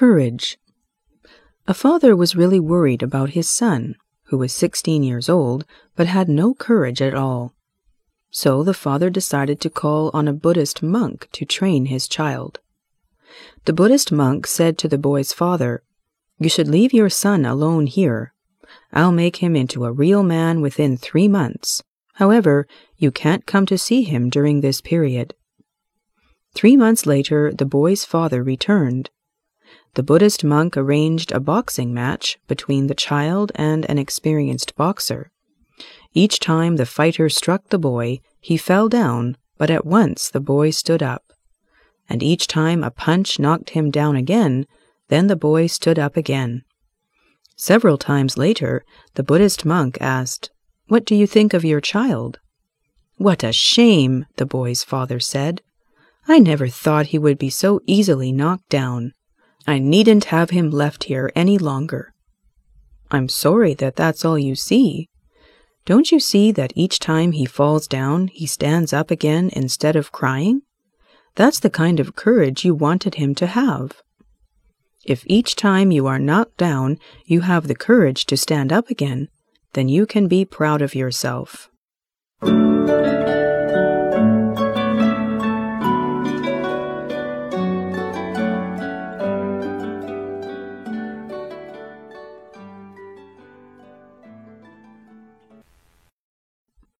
Courage. A father was really worried about his son, who was 16 years old but had no courage at all. So the father decided to call on a Buddhist monk to train his child. The Buddhist monk said to the boy's father, You should leave your son alone here. I'll make him into a real man within three months. However, you can't come to see him during this period. Three months later, the boy's father returned. The Buddhist monk arranged a boxing match between the child and an experienced boxer. Each time the fighter struck the boy, he fell down, but at once the boy stood up. And each time a punch knocked him down again, then the boy stood up again. Several times later, the Buddhist monk asked, What do you think of your child? What a shame, the boy's father said. I never thought he would be so easily knocked down. I needn't have him left here any longer. I'm sorry that that's all you see. Don't you see that each time he falls down, he stands up again instead of crying? That's the kind of courage you wanted him to have. If each time you are knocked down, you have the courage to stand up again, then you can be proud of yourself.